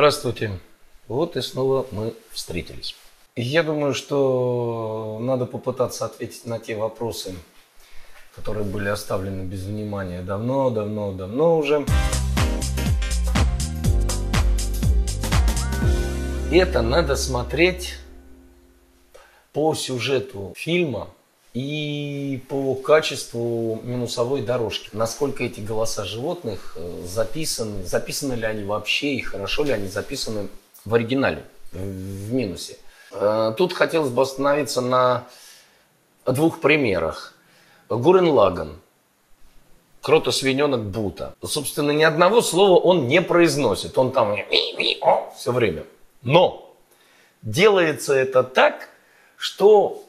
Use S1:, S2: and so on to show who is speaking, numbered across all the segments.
S1: Здравствуйте. Вот и снова мы встретились. Я думаю, что надо попытаться ответить на те вопросы, которые были оставлены без внимания давно, давно, давно уже. Это надо смотреть по сюжету фильма и по качеству минусовой дорожки. Насколько эти голоса животных э, записаны, записаны ли они вообще и хорошо ли они записаны в оригинале, в минусе. Э, тут хотелось бы остановиться на двух примерах. Гурен Лаган, крото-свиненок Бута. Собственно, ни одного слова он не произносит. Он там все время. Но делается это так, что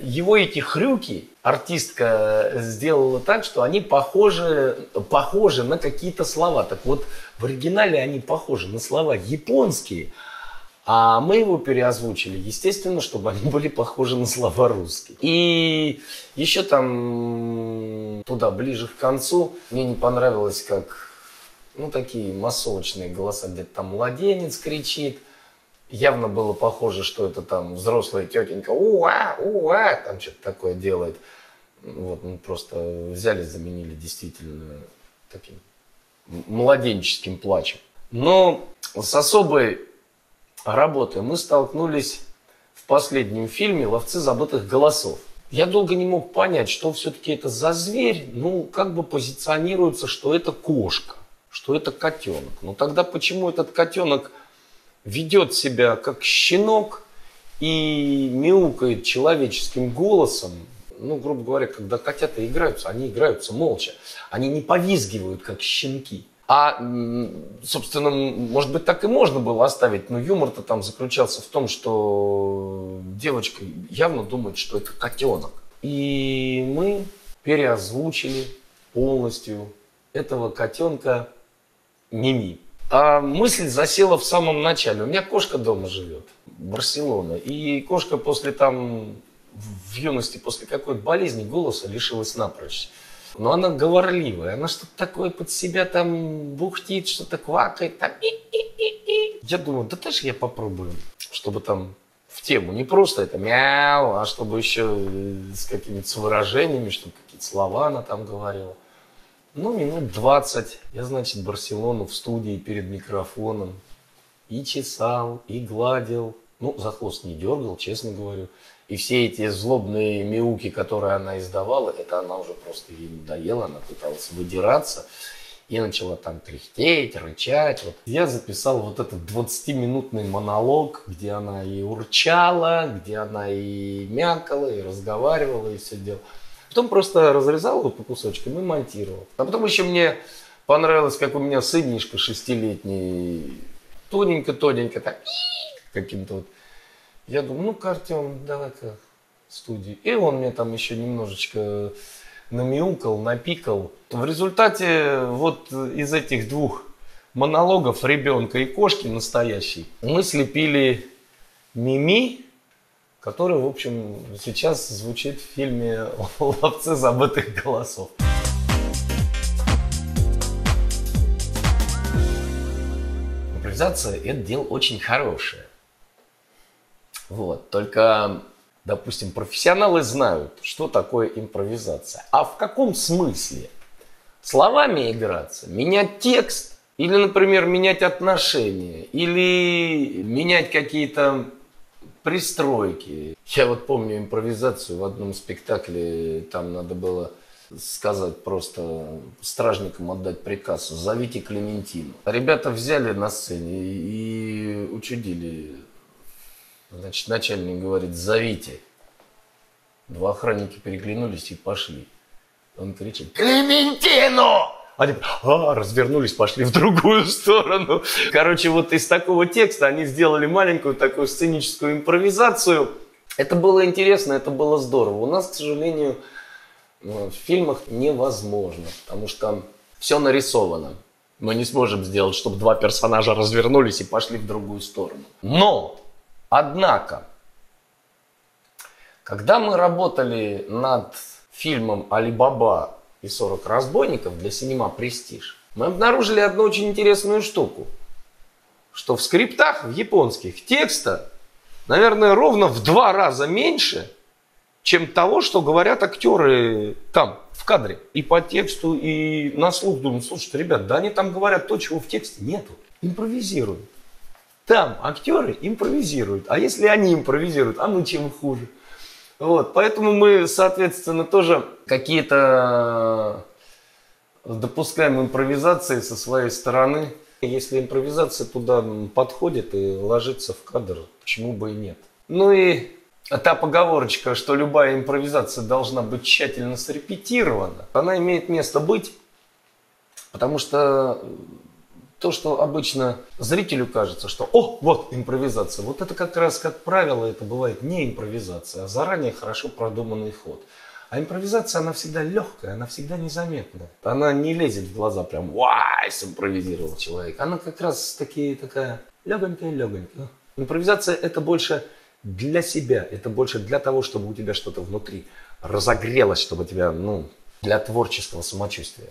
S1: его эти хрюки артистка сделала так, что они похожи, похожи на какие-то слова. Так вот, в оригинале они похожи на слова японские, а мы его переозвучили, естественно, чтобы они были похожи на слова русские. И еще там туда, ближе к концу, мне не понравилось, как ну, такие массовочные голоса, где-то там младенец кричит, явно было похоже, что это там взрослая тетенька, уа, уа, там что-то такое делает. Вот, мы просто взяли, заменили действительно таким младенческим плачем. Но с особой работой мы столкнулись в последнем фильме «Ловцы забытых голосов». Я долго не мог понять, что все-таки это за зверь. Ну, как бы позиционируется, что это кошка, что это котенок. Но тогда почему этот котенок ведет себя как щенок и мяукает человеческим голосом, ну, грубо говоря, когда котята играются, они играются молча. Они не повизгивают, как щенки. А, собственно, может быть, так и можно было оставить, но юмор-то там заключался в том, что девочка явно думает, что это котенок. И мы переозвучили полностью этого котенка Мими. А мысль засела в самом начале. У меня кошка дома живет, Барселона. И кошка после там, в юности, после какой-то болезни голоса лишилась напрочь. Но она говорливая, она что-то такое под себя там бухтит, что-то квакает. Там. Я думаю, да даже я попробую, чтобы там в тему. Не просто это мяу, а чтобы еще с какими-то выражениями, чтобы какие-то слова она там говорила. Ну, минут 20 я, значит, Барселону в студии перед микрофоном и чесал, и гладил. Ну, за хвост не дергал, честно говорю. И все эти злобные мяуки, которые она издавала, это она уже просто ей надоела, она пыталась выдираться и начала там кряхтеть, рычать. Вот. Я записал вот этот 20-минутный монолог, где она и урчала, где она и мякала, и разговаривала, и все делала. Потом просто разрезал его по кусочкам и монтировал. А потом еще мне понравилось, как у меня сынишка шестилетний, тоненько-тоненько так, каким-то вот. Я думаю, ну-ка, давай-ка в студию. И он мне там еще немножечко намяукал, напикал. В результате вот из этих двух монологов ребенка и кошки настоящей мы слепили Мими, который, в общем, сейчас звучит в фильме «Ловцы забытых голосов». Импровизация – это дело очень хорошее. Вот. Только, допустим, профессионалы знают, что такое импровизация. А в каком смысле? Словами играться, менять текст, или, например, менять отношения, или менять какие-то пристройки. Я вот помню импровизацию в одном спектакле, там надо было сказать просто стражникам отдать приказ, зовите Клементину. Ребята взяли на сцене и учудили. Значит, начальник говорит, зовите. Два охранники переглянулись и пошли. Он кричит, Клементину! Они а, развернулись, пошли в другую сторону. Короче, вот из такого текста они сделали маленькую такую сценическую импровизацию. Это было интересно, это было здорово. У нас, к сожалению, в фильмах невозможно, потому что все нарисовано. Мы не сможем сделать, чтобы два персонажа развернулись и пошли в другую сторону. Но, однако, когда мы работали над фильмом «Алибаба и 40 разбойников для синема «Престиж», мы обнаружили одну очень интересную штуку. что в скриптах, в японских, текста, наверное, ровно в два раза меньше, чем того, что говорят актеры там, в кадре. И по тексту, и на слух думаю, слушайте, ребят, да они там говорят то, чего в тексте нету. Импровизируют. Там актеры импровизируют. А если они импровизируют, а ну чем хуже. Вот, поэтому мы, соответственно, тоже какие-то допускаем импровизации со своей стороны. Если импровизация туда подходит и ложится в кадр, почему бы и нет. Ну и та поговорочка, что любая импровизация должна быть тщательно срепетирована, она имеет место быть, потому что то, что обычно зрителю кажется, что «О, вот импровизация», вот это как раз, как правило, это бывает не импровизация, а заранее хорошо продуманный ход. А импровизация, она всегда легкая, она всегда незаметная. Она не лезет в глаза прям «Вай!» импровизировал человек. Она как раз такие, такая легонькая-легонькая. Импровизация это больше для себя, это больше для того, чтобы у тебя что-то внутри разогрелось, чтобы тебя, ну, для творческого самочувствия.